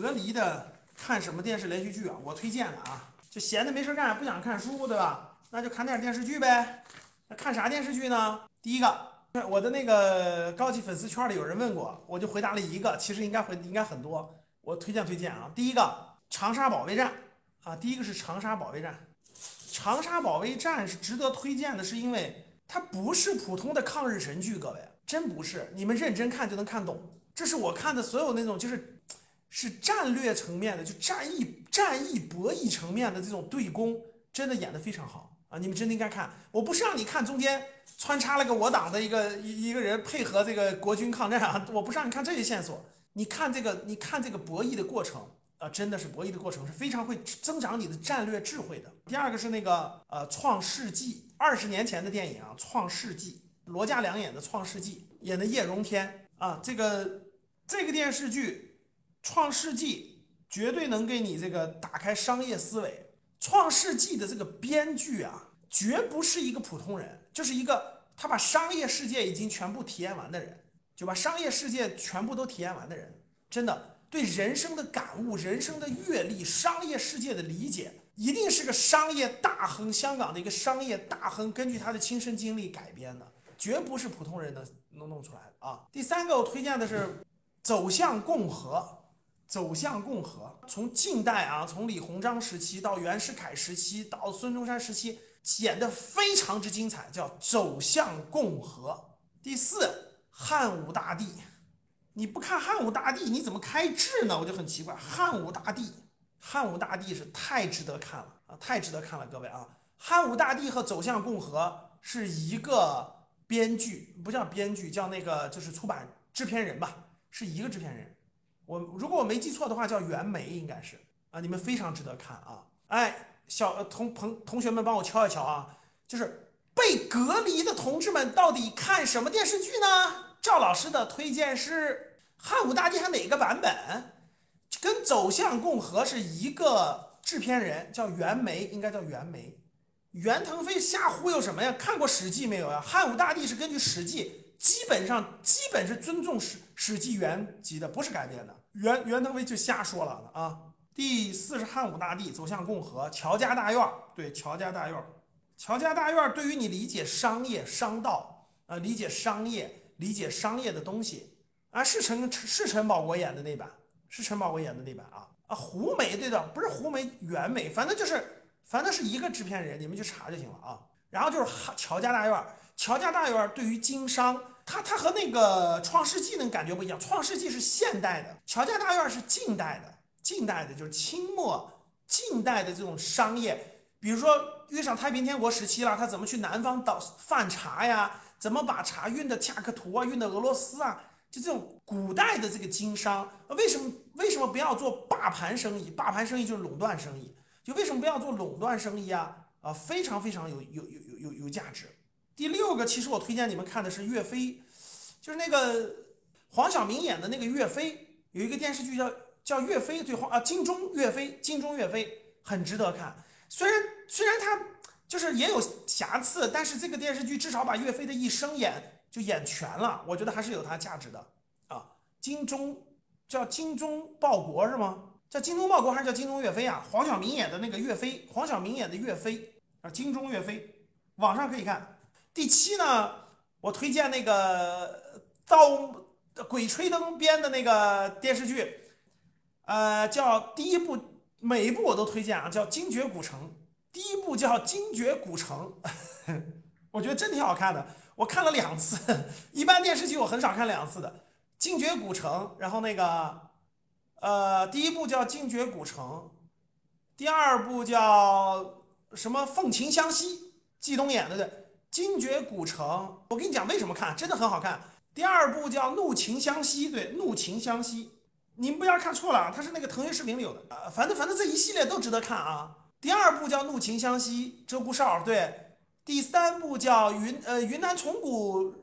隔离的看什么电视连续剧啊？我推荐的啊，就闲的没事干，不想看书，对吧？那就看点电视剧呗。那看啥电视剧呢？第一个，我的那个高级粉丝圈里有人问过，我就回答了一个，其实应该回应该很多。我推荐推荐啊，第一个《长沙保卫战》啊，第一个是《长沙保卫战》。《长沙保卫战》是值得推荐的，是因为它不是普通的抗日神剧，各位真不是，你们认真看就能看懂。这是我看的所有那种就是。是战略层面的，就战役、战役博弈层面的这种对攻，真的演得非常好啊！你们真的应该看。我不是让你看中间穿插了个我党的一个一一个人配合这个国军抗战啊，我不是让你看这些线索。你看这个，你看这个博弈的过程啊，真的是博弈的过程是非常会增长你的战略智慧的。第二个是那个呃《创世纪》，二十年前的电影啊，《创世纪》，罗家良演的《创世纪》，演的叶荣添啊，这个这个电视剧。创世纪绝对能给你这个打开商业思维。创世纪的这个编剧啊，绝不是一个普通人，就是一个他把商业世界已经全部体验完的人，就把商业世界全部都体验完的人，真的对人生的感悟、人生的阅历、商业世界的理解，一定是个商业大亨，香港的一个商业大亨，根据他的亲身经历改编的，绝不是普通人能能弄出来的啊。第三个我推荐的是《走向共和》。走向共和，从近代啊，从李鸿章时期到袁世凯时期到孙中山时期，演得非常之精彩，叫走向共和。第四，汉武大帝，你不看汉武大帝，你怎么开智呢？我就很奇怪。汉武大帝，汉武大帝是太值得看了啊，太值得看了，各位啊，汉武大帝和走向共和是一个编剧，不叫编剧，叫那个就是出版制片人吧，是一个制片人。我如果我没记错的话，叫袁枚，应该是啊，你们非常值得看啊！哎，小同朋同学们帮我敲一敲啊，就是被隔离的同志们到底看什么电视剧呢？赵老师的推荐是汉武大帝，还哪个版本？跟走向共和是一个制片人，叫袁枚，应该叫袁枚。袁腾飞瞎忽悠什么呀？看过《史记》没有呀？汉武大帝是根据《史记》。基本上基本是尊重史史记原籍的，不是改编的。袁袁腾飞就瞎说了啊！第四是汉武大帝走向共和，乔家大院儿，对，乔家大院儿，乔家大院儿对于你理解商业商道啊，理解商业理解商业的东西啊，是陈是陈宝国演的那版，是陈宝国演的那版啊啊，胡梅对的，不是胡梅，袁梅，反正就是反正是一个制片人，你们去查就行了啊。然后就是乔家大院儿。乔家大院儿对于经商，它它和那个创世纪那感觉不一样。创世纪是现代的，乔家大院是近代的。近代的就是清末近代的这种商业，比如说遇上太平天国时期了，他怎么去南方倒贩茶呀？怎么把茶运到恰克图啊，运到俄罗斯啊？就这种古代的这个经商，为什么为什么不要做霸盘生意？霸盘生意就是垄断生意，就为什么不要做垄断生意啊？啊，非常非常有有有有有有价值。第六个，其实我推荐你们看的是岳飞，就是那个黄晓明演的那个岳飞，有一个电视剧叫叫岳飞对黄啊金钟岳飞，金钟岳飞很值得看。虽然虽然他就是也有瑕疵，但是这个电视剧至少把岳飞的一生演就演全了，我觉得还是有它价值的啊。金钟叫精忠报国是吗？叫精忠报国还是叫精忠岳飞啊？黄晓明演的那个岳飞，黄晓明演的岳飞啊，金钟岳飞，网上可以看。第七呢，我推荐那个刀鬼吹灯编的那个电视剧，呃，叫第一部，每一部我都推荐啊，叫《精绝古城》。第一部叫《精绝古城》，我觉得真挺好看的，我看了两次。一般电视剧我很少看两次的，《精绝古城》。然后那个，呃，第一部叫《精绝古城》，第二部叫什么《凤琴湘西》，季东演的对。精绝古城，我跟你讲为什么看，真的很好看。第二部叫《怒晴湘西》，对，《怒晴湘西》，你们不要看错了，它是那个腾讯视频里有的。呃，反正反正这一系列都值得看啊。第二部叫《怒晴湘西》，鹧鸪哨，对。第三部叫云呃云南虫谷，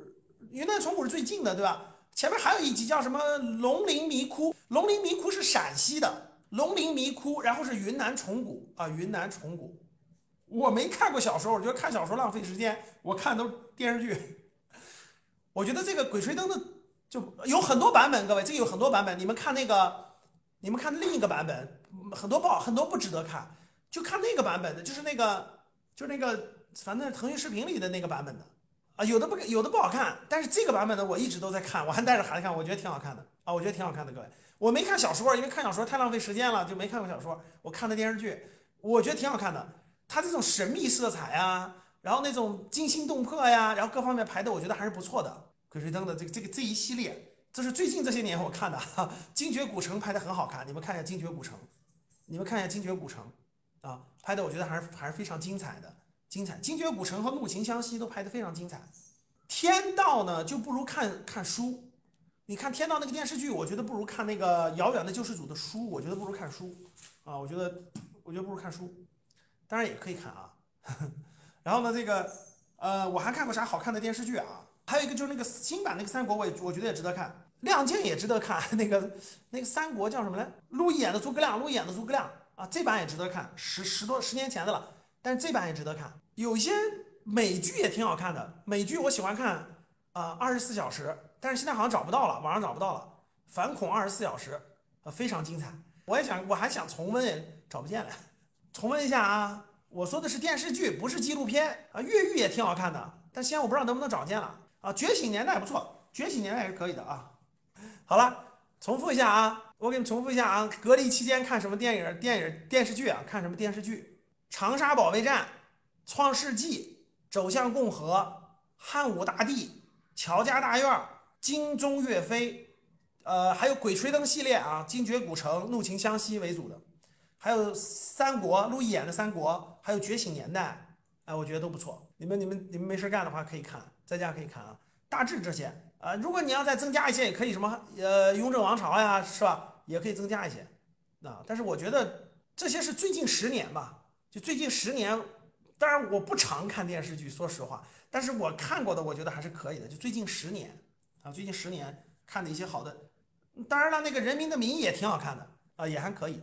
云南虫谷是最近的，对吧？前面还有一集叫什么《龙陵迷窟》，龙陵迷窟是陕西的，龙陵迷窟，然后是云南虫谷啊，云南虫谷。我没看过小说，我觉得看小说浪费时间。我看都是电视剧。我觉得这个《鬼吹灯》的就有很多版本，各位，这个有很多版本。你们看那个你们看另一个版本，很多不好，很多不值得看，就看那个版本的，就是那个，就那个，反正腾讯视频里的那个版本的啊，有的不有的不好看，但是这个版本的我一直都在看，我还带着孩子看，我觉得挺好看的啊，我觉得挺好看的，各位，我没看小说，因为看小说太浪费时间了，就没看过小说，我看的电视剧，我觉得挺好看的，它这种神秘色彩啊，然后那种惊心动魄呀，然后各方面排的，我觉得还是不错的。鬼吹灯的这个这个这一系列，这是最近这些年我看的，哈，精绝古城拍的很好看，你们看一下精绝古城，你们看一下精绝古城，啊，拍的我觉得还是还是非常精彩的，精彩。精绝古城和怒晴湘西都拍的非常精彩。天道呢就不如看看书，你看天道那个电视剧，我觉得不如看那个遥远的救世主的书，我觉得不如看书，啊，我觉得我觉得不如看书，当然也可以看啊。然后呢，这个呃，我还看过啥好看的电视剧啊？还有一个就是那个新版那个三国，我也我觉得也值得看，《亮剑》也值得看。那个那个三国叫什么来？陆毅演的诸葛亮，陆毅演的诸葛亮啊，这版也值得看，十十多十年前的了，但是这版也值得看。有些美剧也挺好看的，美剧我喜欢看啊，《二十四小时》，但是现在好像找不到了，网上找不到了，《反恐二十四小时》啊，非常精彩。我也想，我还想重温，也找不见了，重温一下啊。我说的是电视剧，不是纪录片啊。越狱也挺好看的，但现在我不知道能不能找见了。啊，觉醒年代不错，觉醒年代也是可以的啊。好了，重复一下啊，我给你重复一下啊。隔离期间看什么电影、电影、电视剧啊？看什么电视剧？长沙保卫战、创世纪、走向共和、汉武大帝、乔家大院、金钟岳飞，呃，还有鬼吹灯系列啊，精绝古城、怒晴湘西为主的，还有三国，陆毅演的三国，还有觉醒年代，哎，我觉得都不错。你们、你们、你们没事干的话可以看。在家可以看啊，大致这些啊。如果你要再增加一些，也可以什么呃，雍正王朝呀，是吧？也可以增加一些啊。但是我觉得这些是最近十年吧，就最近十年。当然我不常看电视剧，说实话，但是我看过的，我觉得还是可以的。就最近十年啊，最近十年看的一些好的。当然了，那个《人民的名义》也挺好看的啊，也还可以。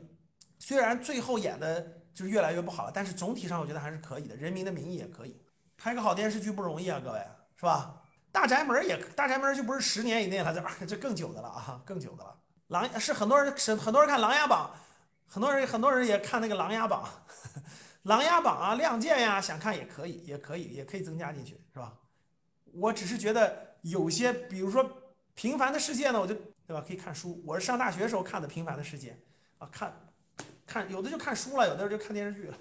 虽然最后演的就是越来越不好了，但是总体上我觉得还是可以的，《人民的名义》也可以。拍个好电视剧不容易啊，各位。是吧？大宅门也大宅门就不是十年以内了，这这更久的了啊，更久的了。琅是很多人是很多人看《琅琊榜》，很多人很多人也看那个《琅琊榜》，《琅琊榜》啊，《亮剑》呀，想看也可以，也可以，也可以增加进去，是吧？我只是觉得有些，比如说《平凡的世界》呢，我就对吧？可以看书。我是上大学时候看的《平凡的世界》，啊，看看有的就看书了，有的就看电视剧了。